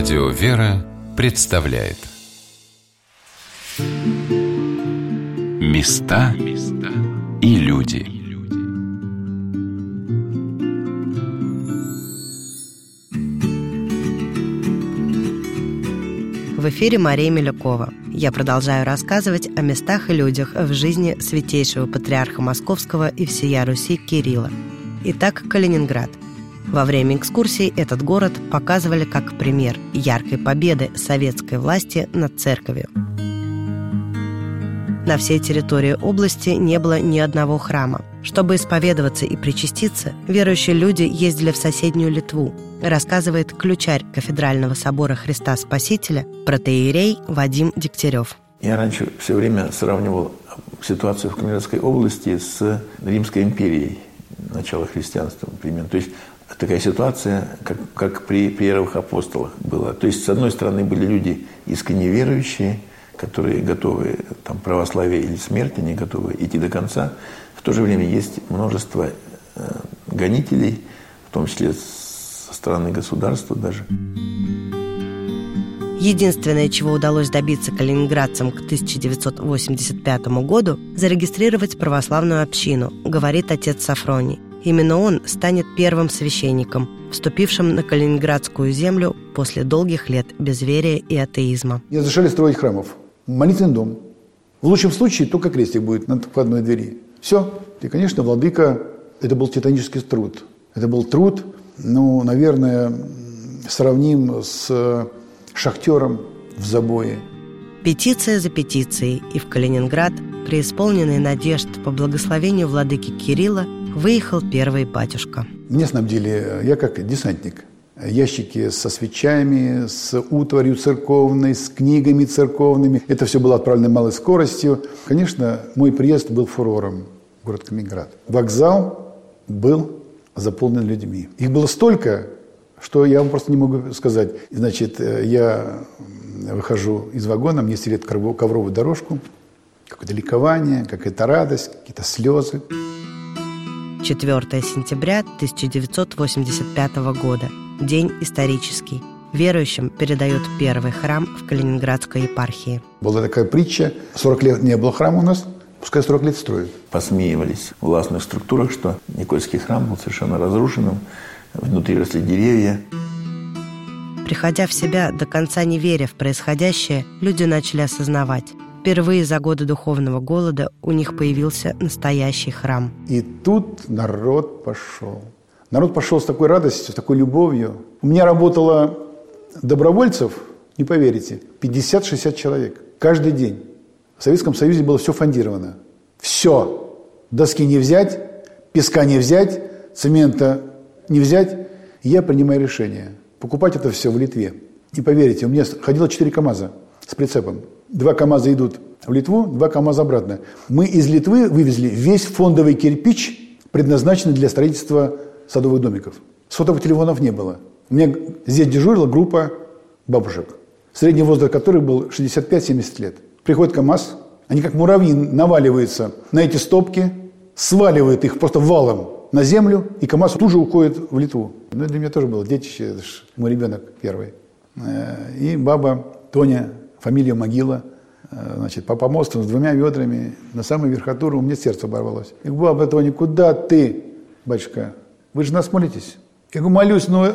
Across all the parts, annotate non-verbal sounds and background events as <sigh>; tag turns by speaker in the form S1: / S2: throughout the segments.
S1: Радио «Вера» представляет Места и люди
S2: В эфире Мария Милюкова. Я продолжаю рассказывать о местах и людях в жизни святейшего патриарха Московского и всея Руси Кирилла. Итак, Калининград – во время экскурсий этот город показывали как пример яркой победы советской власти над церковью. На всей территории области не было ни одного храма. Чтобы исповедоваться и причаститься, верующие люди ездили в соседнюю Литву, рассказывает ключарь кафедрального собора Христа Спасителя протеерей Вадим Дегтярев.
S3: Я раньше все время сравнивал ситуацию в Калининградской области с Римской империей начала христианства примерно. То есть такая ситуация, как, как при первых апостолах была. То есть, с одной стороны, были люди искренне верующие, которые готовы там, православие или смерти, не готовы идти до конца. В то же время есть множество э, гонителей, в том числе со стороны государства даже.
S2: Единственное, чего удалось добиться калининградцам к 1985 году – зарегистрировать православную общину, говорит отец Сафроний. Именно он станет первым священником, вступившим на Калининградскую землю после долгих лет безверия и атеизма.
S4: Не разрешали строить храмов. Молитвенный дом. В лучшем случае только крестик будет над входной двери. Все. И, конечно, владыка, это был титанический труд. Это был труд, ну, наверное, сравним с шахтером в забое.
S2: Петиция за петицией, и в Калининград, преисполненный надежд по благословению владыки Кирилла, выехал первый батюшка.
S4: Мне снабдили, я как десантник, ящики со свечами, с утварью церковной, с книгами церковными. Это все было отправлено малой скоростью. Конечно, мой приезд был фурором в город Калининград. Вокзал был заполнен людьми. Их было столько, что я вам просто не могу сказать. Значит, я выхожу из вагона, мне стелят ковровую дорожку, какое-то ликование, какая-то радость, какие-то слезы.
S2: 4 сентября 1985 года. День исторический. Верующим передают первый храм в Калининградской епархии.
S4: Была такая притча. 40 лет не было храма у нас, пускай 40 лет строят.
S3: Посмеивались в властных структурах, что Никольский храм был совершенно разрушенным. Внутри росли деревья.
S2: Приходя в себя, до конца не веря в происходящее, люди начали осознавать – Впервые за годы духовного голода у них появился настоящий храм.
S4: И тут народ пошел. Народ пошел с такой радостью, с такой любовью. У меня работало добровольцев, не поверите, 50-60 человек каждый день. В Советском Союзе было все фондировано. Все. Доски не взять, песка не взять, цемента не взять. И я принимаю решение покупать это все в Литве. Не поверите, у меня ходило 4 КАМАЗа с прицепом. Два КАМАЗа идут в Литву, два КАМАЗа обратно. Мы из Литвы вывезли весь фондовый кирпич, предназначенный для строительства садовых домиков. Сотовых телефонов не было. У меня здесь дежурила группа бабушек, средний возраст которых был 65-70 лет. Приходит КАМАЗ, они как муравьи наваливаются на эти стопки, сваливают их просто валом на землю, и КАМАЗ тут же уходит в Литву. Ну, для меня тоже было детище, мой ребенок первый. Э, и баба Тоня фамилия Могила, э, значит, по помосту с двумя ведрами на самую верхотуру, у меня сердце оборвалось. Я говорю, баба Тоня, куда ты, батюшка? Вы же нас молитесь. Я говорю, молюсь, но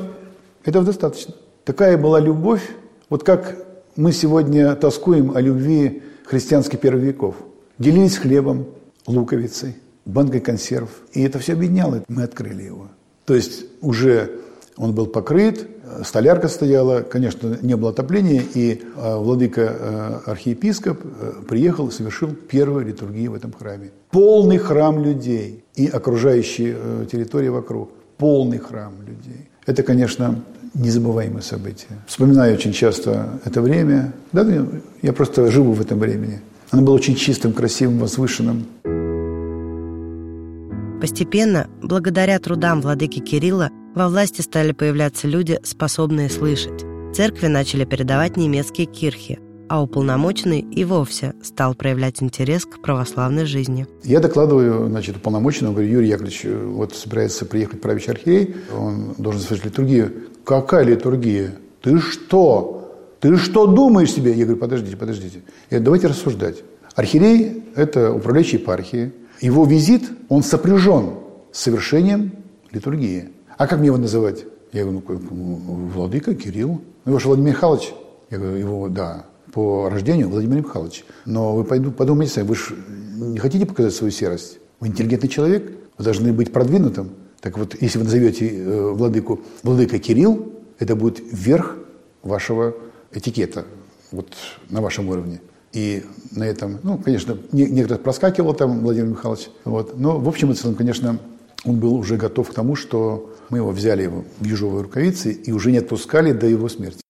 S4: этого достаточно. Такая была любовь, вот как мы сегодня тоскуем о любви христианских первых веков. Делились хлебом, луковицей, банкой консерв. И это все объединяло. Мы открыли его. То есть уже он был покрыт, столярка стояла, конечно, не было отопления, и а, владыка а, архиепископ э, приехал и совершил первую литургию в этом храме. Полный храм людей и окружающие э, территории вокруг. Полный храм людей. Это, конечно, незабываемое событие. Вспоминаю очень часто это время. Да, я просто живу в этом времени. Оно было очень чистым, красивым, возвышенным.
S2: Постепенно, благодаря трудам владыки Кирилла, во власти стали появляться люди, способные слышать. Церкви начали передавать немецкие кирхи, а уполномоченный и вовсе стал проявлять интерес к православной жизни.
S4: Я докладываю, значит, уполномоченному, говорю, Юрий Яковлевич, вот собирается приехать правящий архиерей, он должен совершить литургию. Какая литургия? Ты что? Ты что думаешь себе? Я говорю, подождите, подождите. Я говорю, давайте рассуждать. Архиерей – это управляющий епархии. Его визит, он сопряжен с совершением литургии. А как мне его называть? Я говорю, ну, владыка Кирилл. Ну, его же Владимир Михайлович. Я говорю, его, да, по рождению Владимир Михайлович. Но вы подумайте, вы же не хотите показать свою серость? Вы интеллигентный человек, вы должны быть продвинутым. Так вот, если вы назовете э, владыку владыка Кирилл, это будет верх вашего этикета, вот на вашем уровне. И на этом, ну, конечно, некоторых проскакивал там Владимир Михайлович. Вот. Но в общем и целом, конечно, он был уже готов к тому, что мы его взяли в ежовые рукавицы и уже не отпускали до его смерти.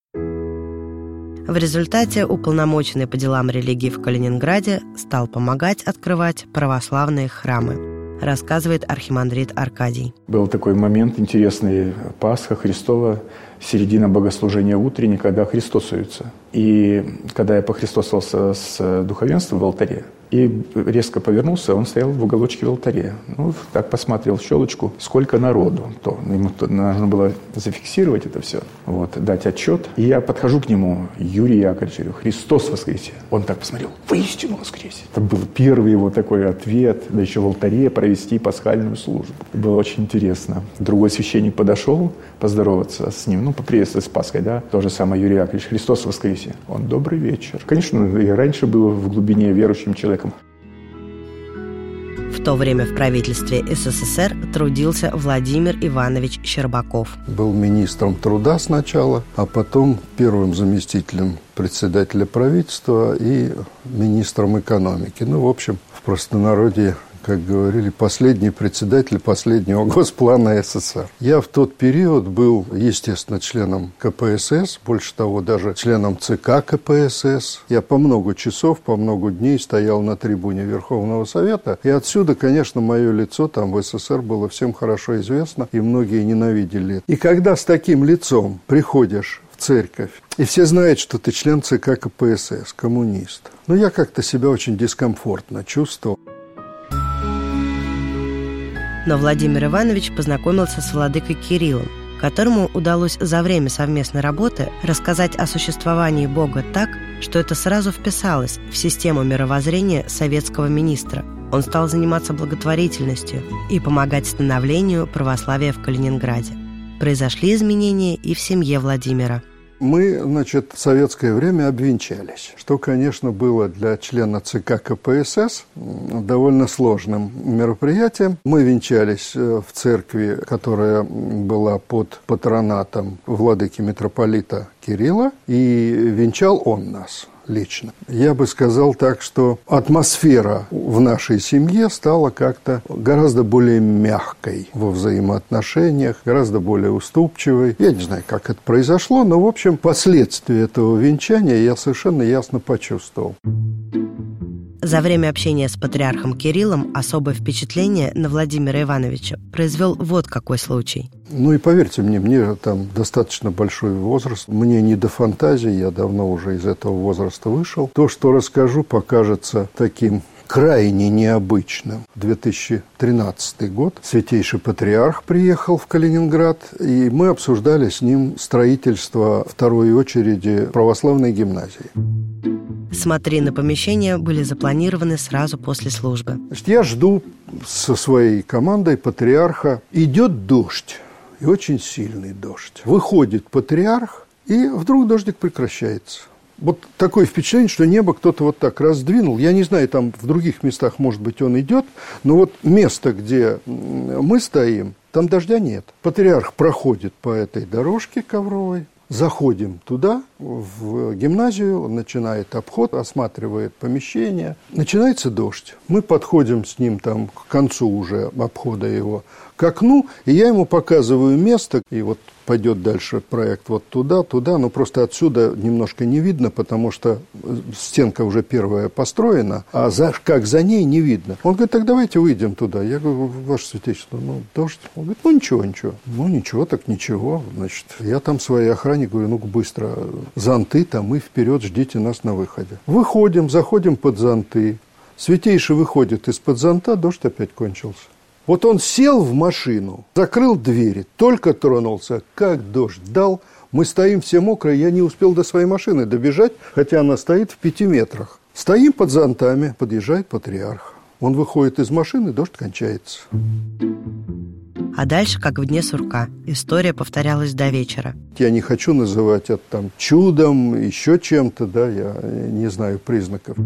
S2: В результате уполномоченный по делам религии в Калининграде стал помогать открывать православные храмы, рассказывает архимандрит Аркадий.
S5: Был такой момент интересный, Пасха Христова, середина богослужения утренней, когда Христосуются. И когда я похристосовался с духовенством в алтаре, и резко повернулся, он стоял в уголочке в алтаре. Ну, так посмотрел в щелочку, сколько народу. То, ему то, нужно было зафиксировать это все, вот, дать отчет. И я подхожу к нему, Юрий Яковлевич, говорю, Христос воскресе. Он так посмотрел, воистину воскресе. Это был первый его такой ответ, да еще в алтаре провести пасхальную службу. Было очень интересно. Другой священник подошел поздороваться с ним, ну, поприветствовать с Пасхой, да. То же самое Юрий Яковлевич, Христос воскресе. Он, добрый вечер. Конечно, и раньше был в глубине верующим человеком, человеком.
S2: В то время в правительстве СССР трудился Владимир Иванович Щербаков.
S6: Был министром труда сначала, а потом первым заместителем председателя правительства и министром экономики. Ну, в общем, в простонародье как говорили, последний председатель последнего <laughs> госплана СССР. Я в тот период был, естественно, членом КПСС, больше того, даже членом ЦК КПСС. Я по много часов, по много дней стоял на трибуне Верховного Совета, и отсюда, конечно, мое лицо там в СССР было всем хорошо известно, и многие ненавидели. И когда с таким лицом приходишь в церковь. И все знают, что ты член ЦК КПСС, коммунист. Но я как-то себя очень дискомфортно чувствовал.
S2: Но Владимир Иванович познакомился с владыкой Кириллом, которому удалось за время совместной работы рассказать о существовании Бога так, что это сразу вписалось в систему мировоззрения советского министра. Он стал заниматься благотворительностью и помогать становлению православия в Калининграде. Произошли изменения и в семье Владимира –
S6: мы, значит, в советское время обвенчались, что, конечно, было для члена ЦК КПСС довольно сложным мероприятием. Мы венчались э, в церкви, которая была под патронатом владыки митрополита Кирилла, и венчал он нас лично. Я бы сказал так, что атмосфера в нашей семье стала как-то гораздо более мягкой во взаимоотношениях, гораздо более уступчивой. Я не знаю, как это произошло, но, в общем, последствия этого венчания я совершенно ясно почувствовал.
S2: За время общения с патриархом Кириллом особое впечатление на Владимира Ивановича произвел вот какой случай.
S6: Ну и поверьте мне, мне там достаточно большой возраст, мне не до фантазии, я давно уже из этого возраста вышел. То, что расскажу, покажется таким крайне необычным. 2013 год Святейший Патриарх приехал в Калининград, и мы обсуждали с ним строительство второй очереди православной гимназии.
S2: Смотри на помещения были запланированы сразу после службы.
S6: Я жду со своей командой патриарха. Идет дождь, и очень сильный дождь. Выходит патриарх, и вдруг дождик прекращается. Вот такое впечатление, что небо кто-то вот так раздвинул. Я не знаю, там в других местах, может быть, он идет, но вот место, где мы стоим, там дождя нет. Патриарх проходит по этой дорожке ковровой, Заходим туда, в гимназию, он начинает обход, осматривает помещение. Начинается дождь. Мы подходим с ним там к концу уже обхода его к окну, и я ему показываю место, и вот пойдет дальше проект вот туда, туда, но просто отсюда немножко не видно, потому что стенка уже первая построена, а за, как за ней не видно. Он говорит, так давайте выйдем туда. Я говорю, ваше святейшество, ну, дождь. Он говорит, ну, ничего, ничего. Ну, ничего, так ничего. Значит, я там своей охране говорю, ну, быстро, зонты там и вперед, ждите нас на выходе. Выходим, заходим под зонты. Святейший выходит из-под зонта, дождь опять кончился. Вот он сел в машину, закрыл двери, только тронулся, как дождь дал, Мы стоим все мокрые, я не успел до своей машины добежать, хотя она стоит в пяти метрах. Стоим под зонтами, подъезжает патриарх. Он выходит из машины, дождь кончается.
S2: А дальше, как в дне сурка, история повторялась до вечера.
S6: Я не хочу называть это там чудом, еще чем-то, да, я не знаю признаков.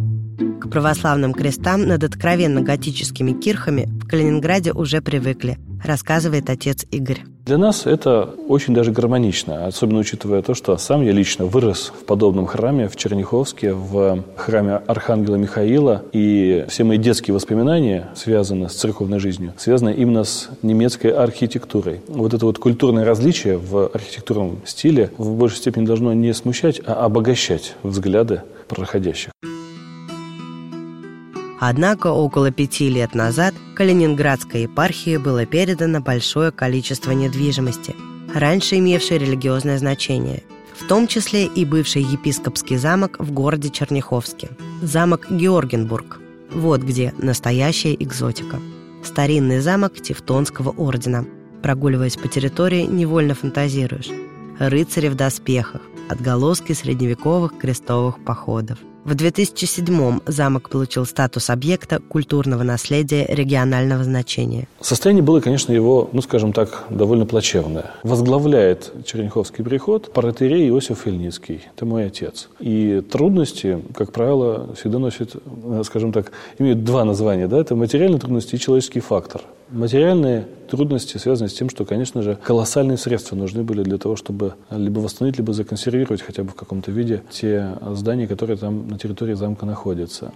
S2: К православным крестам над откровенно готическими кирхами в Калининграде уже привыкли, рассказывает отец Игорь.
S7: Для нас это очень даже гармонично, особенно учитывая то, что сам я лично вырос в подобном храме в Черняховске, в храме Архангела Михаила, и все мои детские воспоминания, связанные с церковной жизнью, связаны именно с немецкой архитектурой. Вот это вот культурное различие в архитектурном стиле в большей степени должно не смущать, а обогащать взгляды проходящих.
S2: Однако около пяти лет назад Калининградской епархии было передано большое количество недвижимости, раньше имевшей религиозное значение, в том числе и бывший епископский замок в городе Черняховске, замок Георгенбург. Вот где настоящая экзотика. Старинный замок Тевтонского ордена. Прогуливаясь по территории, невольно фантазируешь. Рыцари в доспехах, отголоски средневековых крестовых походов. В 2007-м замок получил статус объекта культурного наследия регионального значения.
S7: Состояние было, конечно, его, ну, скажем так, довольно плачевное. Возглавляет Черняховский приход протерей Иосиф Ильницкий. Это мой отец. И трудности, как правило, всегда носят, скажем так, имеют два названия. Да? Это материальные трудности и человеческий фактор. Материальные трудности связаны с тем, что, конечно же, колоссальные средства нужны были для того, чтобы либо восстановить, либо законсервировать хотя бы в каком-то виде те здания, которые там на территории замка находятся.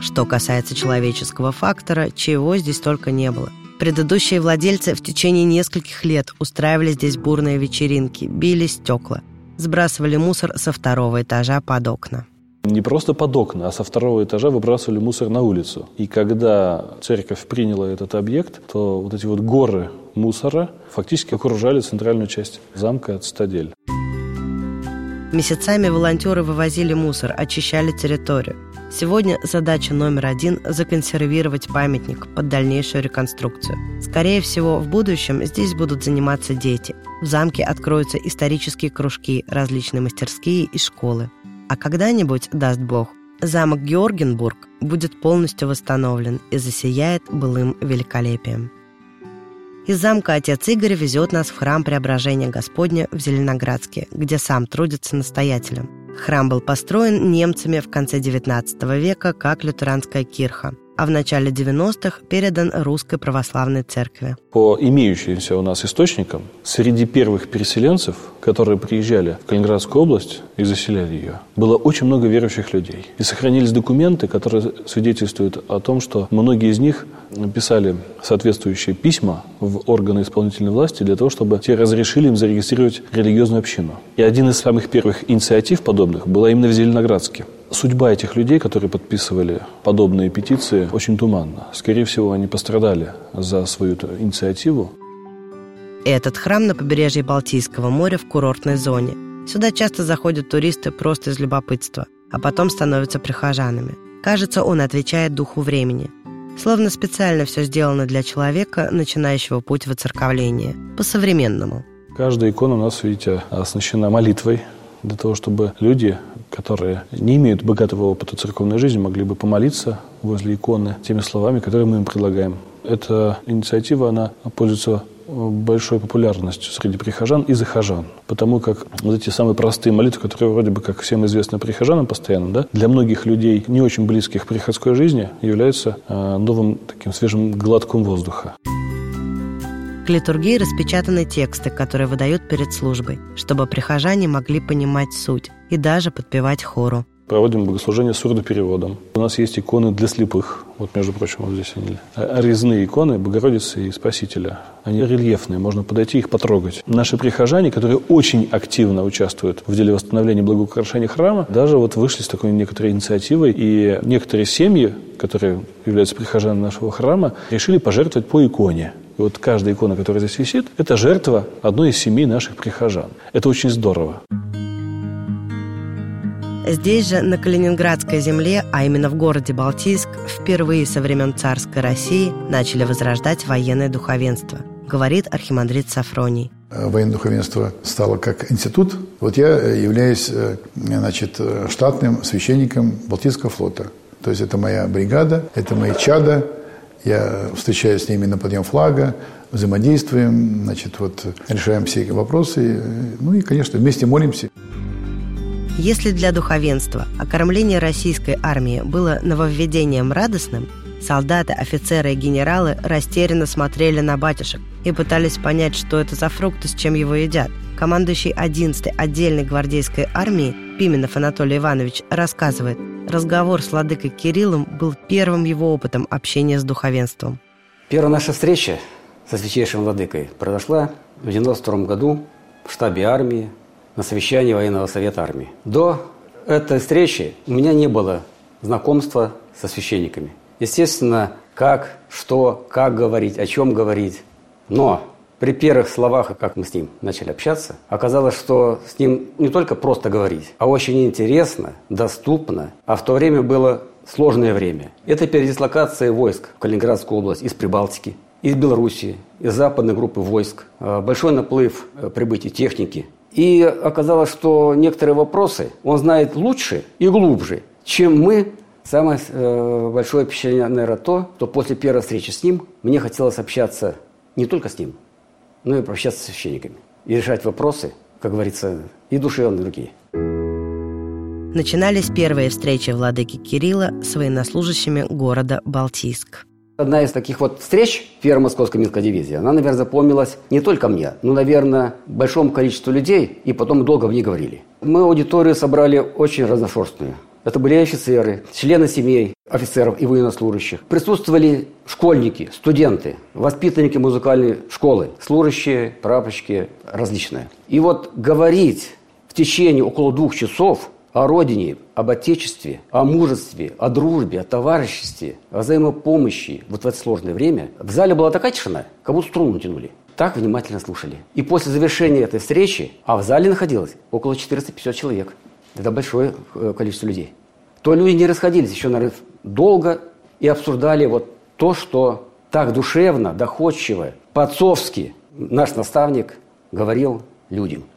S2: Что касается человеческого фактора, чего здесь только не было. Предыдущие владельцы в течение нескольких лет устраивали здесь бурные вечеринки, били стекла, сбрасывали мусор со второго этажа под окна
S7: не просто под окна, а со второго этажа выбрасывали мусор на улицу. И когда церковь приняла этот объект, то вот эти вот горы мусора фактически окружали центральную часть замка Цитадель.
S2: Месяцами волонтеры вывозили мусор, очищали территорию. Сегодня задача номер один – законсервировать памятник под дальнейшую реконструкцию. Скорее всего, в будущем здесь будут заниматься дети. В замке откроются исторические кружки, различные мастерские и школы. А когда-нибудь, даст Бог, замок Георгенбург будет полностью восстановлен и засияет былым великолепием. Из замка отец Игорь везет нас в храм Преображения Господня в Зеленоградске, где сам трудится настоятелем. Храм был построен немцами в конце XIX века как лютеранская кирха – а в начале 90-х передан Русской Православной Церкви.
S7: По имеющимся у нас источникам, среди первых переселенцев, которые приезжали в Калининградскую область и заселяли ее, было очень много верующих людей. И сохранились документы, которые свидетельствуют о том, что многие из них писали соответствующие письма в органы исполнительной власти для того, чтобы те разрешили им зарегистрировать религиозную общину. И один из самых первых инициатив подобных была именно в Зеленоградске. Судьба этих людей, которые подписывали подобные петиции, очень туманна. Скорее всего, они пострадали за свою инициативу.
S2: Этот храм на побережье Балтийского моря в курортной зоне. Сюда часто заходят туристы просто из любопытства, а потом становятся прихожанами. Кажется, он отвечает духу времени. Словно специально все сделано для человека, начинающего путь в оцерковление. По-современному.
S7: Каждая икона у нас, видите, оснащена молитвой, для того, чтобы люди, которые не имеют богатого опыта церковной жизни, могли бы помолиться возле иконы теми словами, которые мы им предлагаем. Эта инициатива, она пользуется большой популярностью среди прихожан и захожан. Потому как вот эти самые простые молитвы, которые вроде бы как всем известны прихожанам постоянно, да, для многих людей, не очень близких к приходской жизни, являются э, новым таким свежим глотком воздуха.
S2: К литургии распечатаны тексты, которые выдают перед службой, чтобы прихожане могли понимать суть и даже подпевать хору.
S7: Проводим богослужение сурдопереводом. У нас есть иконы для слепых. Вот, между прочим, вот здесь они. Резные иконы Богородицы и Спасителя. Они рельефные, можно подойти их потрогать. Наши прихожане, которые очень активно участвуют в деле восстановления благоукрашения храма, даже вот вышли с такой некоторой инициативой. И некоторые семьи, которые являются прихожанами нашего храма, решили пожертвовать по иконе. И вот каждая икона, которая здесь висит, это жертва одной из семей наших прихожан. Это очень здорово.
S2: Здесь же, на Калининградской земле, а именно в городе Балтийск, впервые со времен царской России начали возрождать военное духовенство. говорит архимандрит Сафроний.
S4: Э, военное духовенство стало как институт. Вот я э, являюсь э, значит, штатным священником Балтийского флота. То есть это моя бригада, это мои чада. Я встречаюсь с ними на подъем флага, взаимодействуем, значит, вот, решаем все вопросы. Ну и, конечно, вместе молимся.
S2: Если для духовенства окормление российской армии было нововведением радостным, солдаты, офицеры и генералы растерянно смотрели на батюшек и пытались понять, что это за фрукты, с чем его едят. Командующий 11-й отдельной гвардейской армии Пименов Анатолий Иванович рассказывает, разговор с владыкой Кириллом был первым его опытом общения с духовенством.
S8: Первая наша встреча со святейшим владыкой произошла в 92 году в штабе армии на совещании военного совета армии. До этой встречи у меня не было знакомства со священниками. Естественно, как, что, как говорить, о чем говорить. Но при первых словах, как мы с ним начали общаться, оказалось, что с ним не только просто говорить, а очень интересно, доступно. А в то время было сложное время. Это передислокация войск в Калининградскую область из Прибалтики, из Белоруссии, из западной группы войск, э, большой наплыв э, прибытия техники, и оказалось, что некоторые вопросы он знает лучше и глубже, чем мы. Самое э, большое впечатление, наверное, то, что после первой встречи с ним мне хотелось общаться не только с ним, но и пообщаться с священниками. И решать вопросы, как говорится, и душевные, и другие.
S2: Начинались первые встречи владыки Кирилла с военнослужащими города Балтийск.
S8: Одна из таких вот встреч первой московской минской дивизии, она, наверное, запомнилась не только мне, но, наверное, большому количеству людей, и потом долго в ней говорили. Мы аудиторию собрали очень разношерстную. Это были офицеры, члены семей офицеров и военнослужащих. Присутствовали школьники, студенты, воспитанники музыкальной школы, служащие, прапорщики, различные. И вот говорить в течение около двух часов о родине, об отечестве, о мужестве, о дружбе, о товариществе, о взаимопомощи вот в это сложное время, в зале была такая тишина, как будто струну тянули. Так внимательно слушали. И после завершения этой встречи, а в зале находилось около 450 человек, это большое э, количество людей, то люди не расходились еще, наверное, долго и обсуждали вот то, что так душевно, доходчиво, по-отцовски наш наставник говорил людям –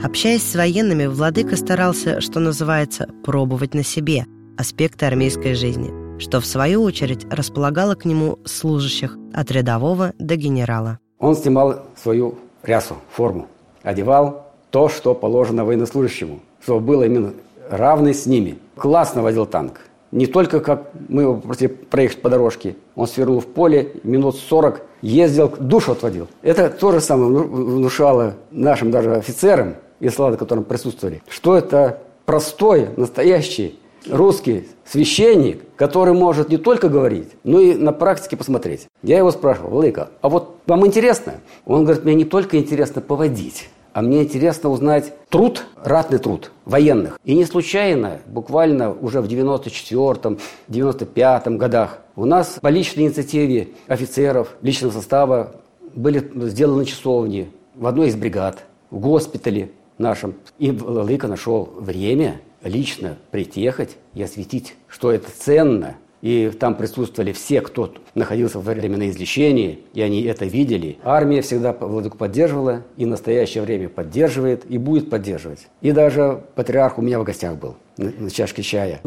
S2: Общаясь с военными, Владыка старался, что называется, пробовать на себе аспекты армейской жизни, что в свою очередь располагало к нему служащих от рядового до генерала.
S8: Он снимал свою рясу, форму, одевал то, что положено военнослужащему, чтобы было именно равный с ними. Классно водил танк. Не только как мы его просто проехать по дорожке. Он свернул в поле, минут 40 ездил, душу отводил. Это то же самое внушало нашим даже офицерам, и слова, которым присутствовали, что это простой, настоящий русский священник, который может не только говорить, но и на практике посмотреть. Я его спрашивал, Владыка, а вот вам интересно? Он говорит, мне не только интересно поводить, а мне интересно узнать труд, ратный труд военных. И не случайно, буквально уже в 94-м, 95-м годах у нас по личной инициативе офицеров, личного состава были сделаны часовни в одной из бригад, в госпитале, нашим. И Владыка нашел время лично притехать и осветить, что это ценно. И там присутствовали все, кто находился во время на излечении, и они это видели. Армия всегда Владыку поддерживала, и в настоящее время поддерживает, и будет поддерживать. И даже патриарх у меня в гостях был на, на чашке чая.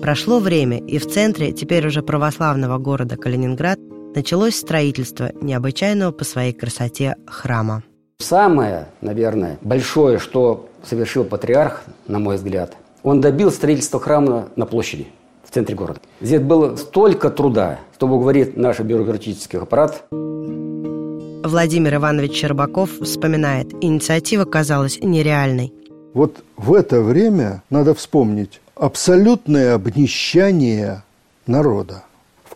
S2: Прошло время, и в центре, теперь уже православного города Калининград, началось строительство необычайного по своей красоте храма.
S8: Самое, наверное, большое, что совершил патриарх, на мой взгляд, он добил строительство храма на площади в центре города. Здесь было столько труда, что говорит наш бюрократический аппарат.
S2: Владимир Иванович Щербаков вспоминает, инициатива казалась нереальной.
S6: Вот в это время надо вспомнить абсолютное обнищание народа.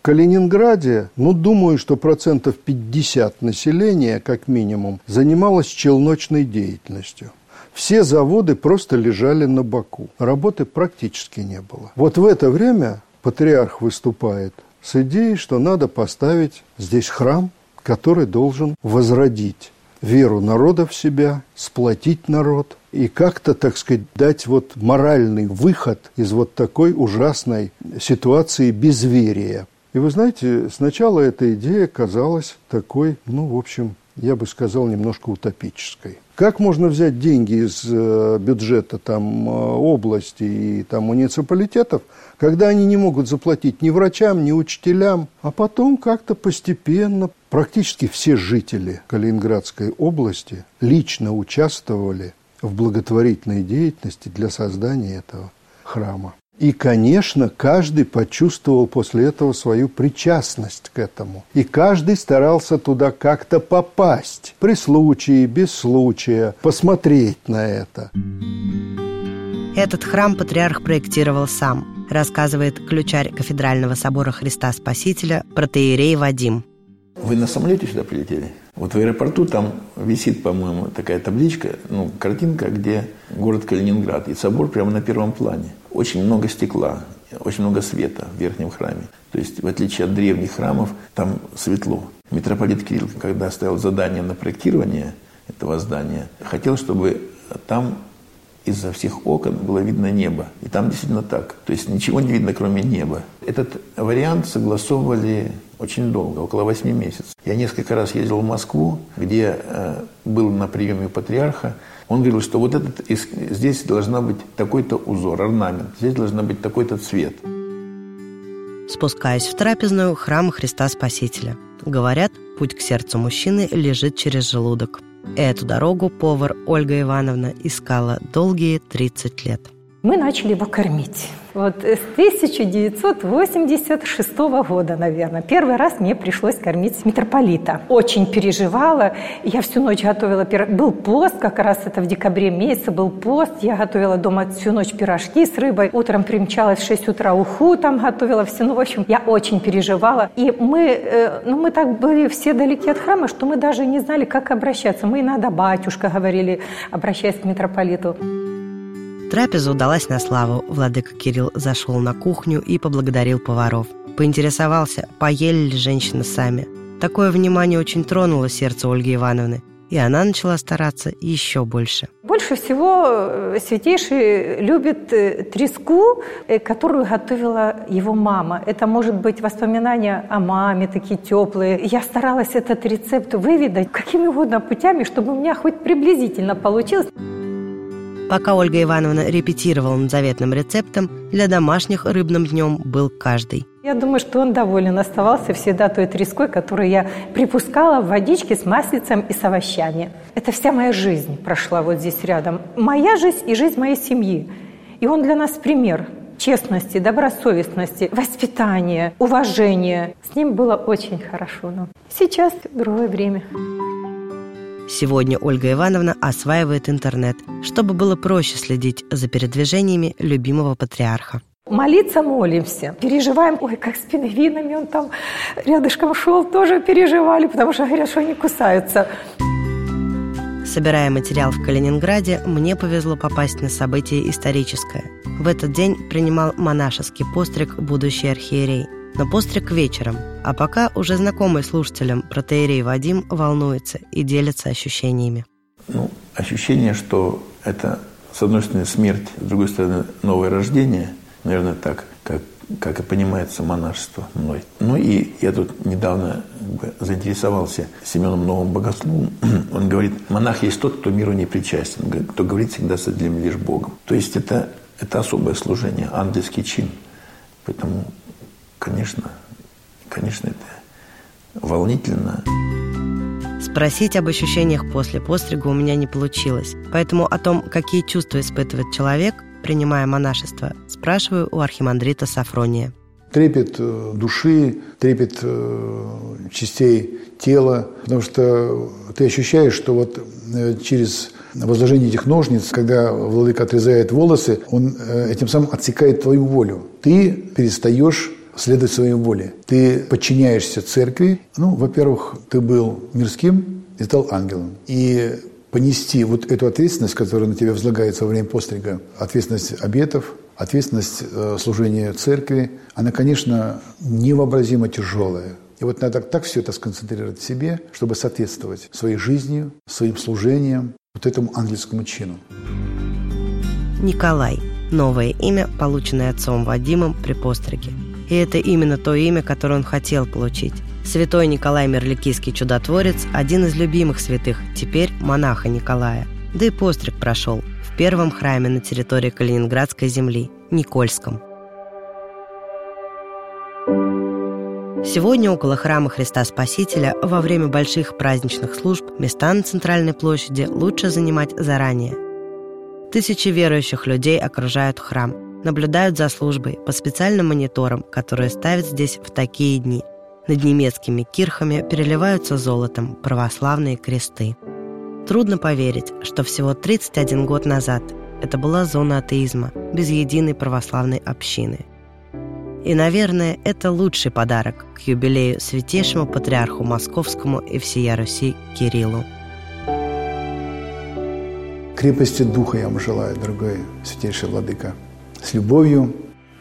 S6: Калининграде, ну, думаю, что процентов 50 населения, как минимум, занималось челночной деятельностью. Все заводы просто лежали на боку. Работы практически не было. Вот в это время патриарх выступает с идеей, что надо поставить здесь храм, который должен возродить веру народа в себя, сплотить народ и как-то, так сказать, дать вот моральный выход из вот такой ужасной ситуации безверия. И вы знаете, сначала эта идея казалась такой, ну, в общем, я бы сказал, немножко утопической. Как можно взять деньги из э, бюджета там, э, области и там, муниципалитетов, когда они не могут заплатить ни врачам, ни учителям, а потом как-то постепенно практически все жители Калининградской области лично участвовали в благотворительной деятельности для создания этого храма. И, конечно, каждый почувствовал после этого свою причастность к этому. И каждый старался туда как-то попасть. При случае, без случая, посмотреть на это.
S2: Этот храм патриарх проектировал сам, рассказывает ключарь кафедрального собора Христа Спасителя протеерей Вадим.
S3: Вы на самолете сюда прилетели? Вот в аэропорту там висит, по-моему, такая табличка, ну, картинка, где город Калининград и собор прямо на первом плане. Очень много стекла, очень много света в верхнем храме. То есть, в отличие от древних храмов, там светло. Митрополит Кирилл, когда ставил задание на проектирование этого здания, хотел, чтобы там из-за всех окон было видно небо. И там действительно так. То есть ничего не видно, кроме неба. Этот вариант согласовывали очень долго, около восьми месяцев. Я несколько раз ездил в Москву, где э, был на приеме патриарха. Он говорил, что вот этот, здесь должна быть такой-то узор, орнамент, здесь должна быть такой-то цвет.
S2: Спускаясь в трапезную храма Христа Спасителя. Говорят, путь к сердцу мужчины лежит через желудок – Эту дорогу повар Ольга Ивановна искала долгие 30 лет.
S9: Мы начали его кормить. Вот с 1986 года, наверное, первый раз мне пришлось кормить митрополита. Очень переживала. Я всю ночь готовила пир... Был пост, как раз это в декабре месяце был пост. Я готовила дома всю ночь пирожки с рыбой. Утром примчалась в 6 утра уху там готовила все. Ну, в общем, я очень переживала. И мы, э, ну, мы так были все далеки от храма, что мы даже не знали, как обращаться. Мы иногда батюшка говорили, обращаясь к митрополиту.
S2: Трапеза удалась на славу. Владыка Кирилл зашел на кухню и поблагодарил поваров. Поинтересовался, поели ли женщины сами. Такое внимание очень тронуло сердце Ольги Ивановны, и она начала стараться еще больше.
S9: Больше всего э, Святейший любит э, треску, э, которую готовила его мама. Это может быть воспоминания о маме, такие теплые. Я старалась этот рецепт выведать какими угодно путями, чтобы у меня хоть приблизительно получилось.
S2: Пока Ольга Ивановна репетировала над заветным рецептом, для домашних рыбным днем был каждый.
S9: Я думаю, что он доволен оставался всегда той треской, которую я припускала в водичке с маслицем и с овощами. Это вся моя жизнь прошла вот здесь рядом. Моя жизнь и жизнь моей семьи. И он для нас пример честности, добросовестности, воспитания, уважения. С ним было очень хорошо. Но сейчас другое время.
S2: Сегодня Ольга Ивановна осваивает интернет, чтобы было проще следить за передвижениями любимого патриарха.
S9: Молиться молимся. Переживаем, ой, как с пингвинами он там рядышком шел, тоже переживали, потому что говорят, что они кусаются.
S2: Собирая материал в Калининграде, мне повезло попасть на событие историческое. В этот день принимал монашеский постриг будущий архиерей – но постриг вечером, а пока уже знакомый слушателям протеерей Вадим волнуется и делится ощущениями.
S3: Ну, ощущение, что это, с одной стороны, смерть, с другой стороны, новое рождение, наверное, так, как, как и понимается монашество мной. Ну и я тут недавно заинтересовался Семеном Новым Богословом. <clears throat> Он говорит, монах есть тот, кто миру не причастен, кто говорит всегда с одним лишь Богом. То есть это, это особое служение, ангельский чин. Поэтому конечно, конечно, это волнительно.
S2: Спросить об ощущениях после пострига у меня не получилось. Поэтому о том, какие чувства испытывает человек, принимая монашество, спрашиваю у архимандрита Сафрония.
S4: Трепет э, души, трепет э, частей тела, потому что ты ощущаешь, что вот э, через возложение этих ножниц, когда владыка отрезает волосы, он этим самым отсекает твою волю. Ты перестаешь следовать своей воле. Ты подчиняешься церкви. Ну, во-первых, ты был мирским и стал ангелом. И понести вот эту ответственность, которая на тебя возлагается во время пострига, ответственность обетов, ответственность э, служения церкви, она, конечно, невообразимо тяжелая. И вот надо так все это сконцентрировать в себе, чтобы соответствовать своей жизнью, своим служением, вот этому ангельскому чину.
S2: Николай. Новое имя, полученное отцом Вадимом при постриге – И это именно то имя, которое он хотел получить. Святой Николай Мерликийский чудотворец – один из любимых святых, теперь монаха Николая. Да и постриг прошел в первом храме на территории Калининградской земли – Никольском. Сегодня около храма Христа Спасителя во время больших праздничных служб места на центральной площади лучше занимать заранее. Тысячи верующих людей окружают храм, наблюдают за службой по специальным мониторам, которые ставят здесь в такие дни. Над немецкими кирхами переливаются золотом православные кресты. Трудно поверить, что всего 31 год назад это была зона атеизма, без единой православной общины – и, наверное, это лучший подарок к юбилею святейшему патриарху Московскому и всея Руси Кириллу.
S4: Крепости духа я вам желаю, дорогой святейший владыка. С любовью,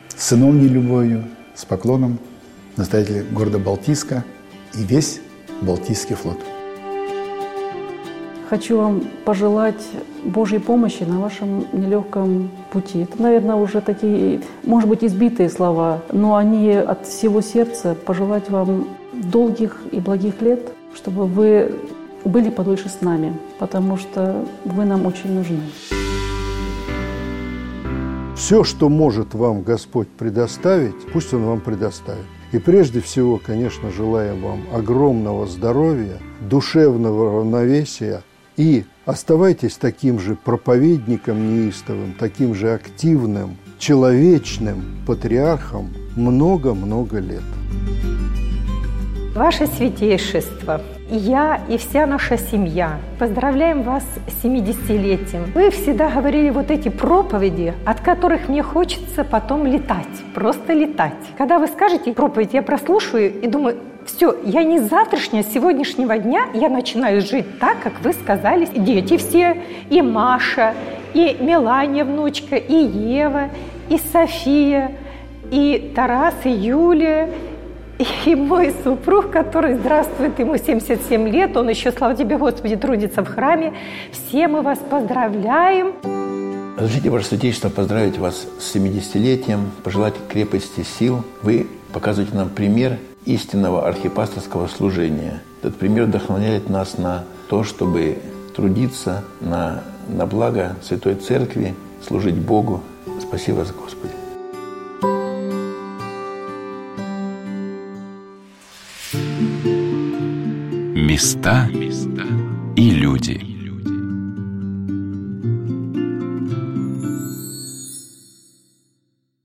S4: с сыновней любовью, с поклоном настоятель города Балтийска и весь Балтийский флот.
S10: Хочу вам пожелать Божьей помощи на вашем нелегком пути. Это, наверное, уже такие, может быть, избитые слова, но они от всего сердца пожелать вам долгих и благих лет, чтобы вы были подольше с нами, потому что вы нам очень нужны.
S6: Все, что может вам Господь предоставить, пусть Он вам предоставит. И прежде всего, конечно, желаем вам огромного здоровья, душевного равновесия – и оставайтесь таким же проповедником неистовым, таким же активным, человечным патриархом много-много лет.
S9: Ваше Святейшество, я и вся наша семья поздравляем вас с 70-летием. Вы всегда говорили вот эти проповеди, от которых мне хочется потом летать, просто летать. Когда вы скажете проповедь, я прослушаю и думаю, все, я не завтрашнего, с сегодняшнего дня я начинаю жить так, как вы сказали. Дети все, и Маша, и Мелания внучка, и Ева, и София, и Тарас, и Юлия, и мой супруг, который здравствует, ему 77 лет, он еще, слава тебе, Господи, трудится в храме. Все мы вас поздравляем.
S3: Разрешите, Ваше Святейшество, поздравить вас с 70-летием, пожелать крепости сил. Вы показываете нам пример истинного архипасторского служения. Этот пример вдохновляет нас на то, чтобы трудиться на, на благо Святой Церкви, служить Богу. Спасибо вас, Господи.
S1: Места и люди.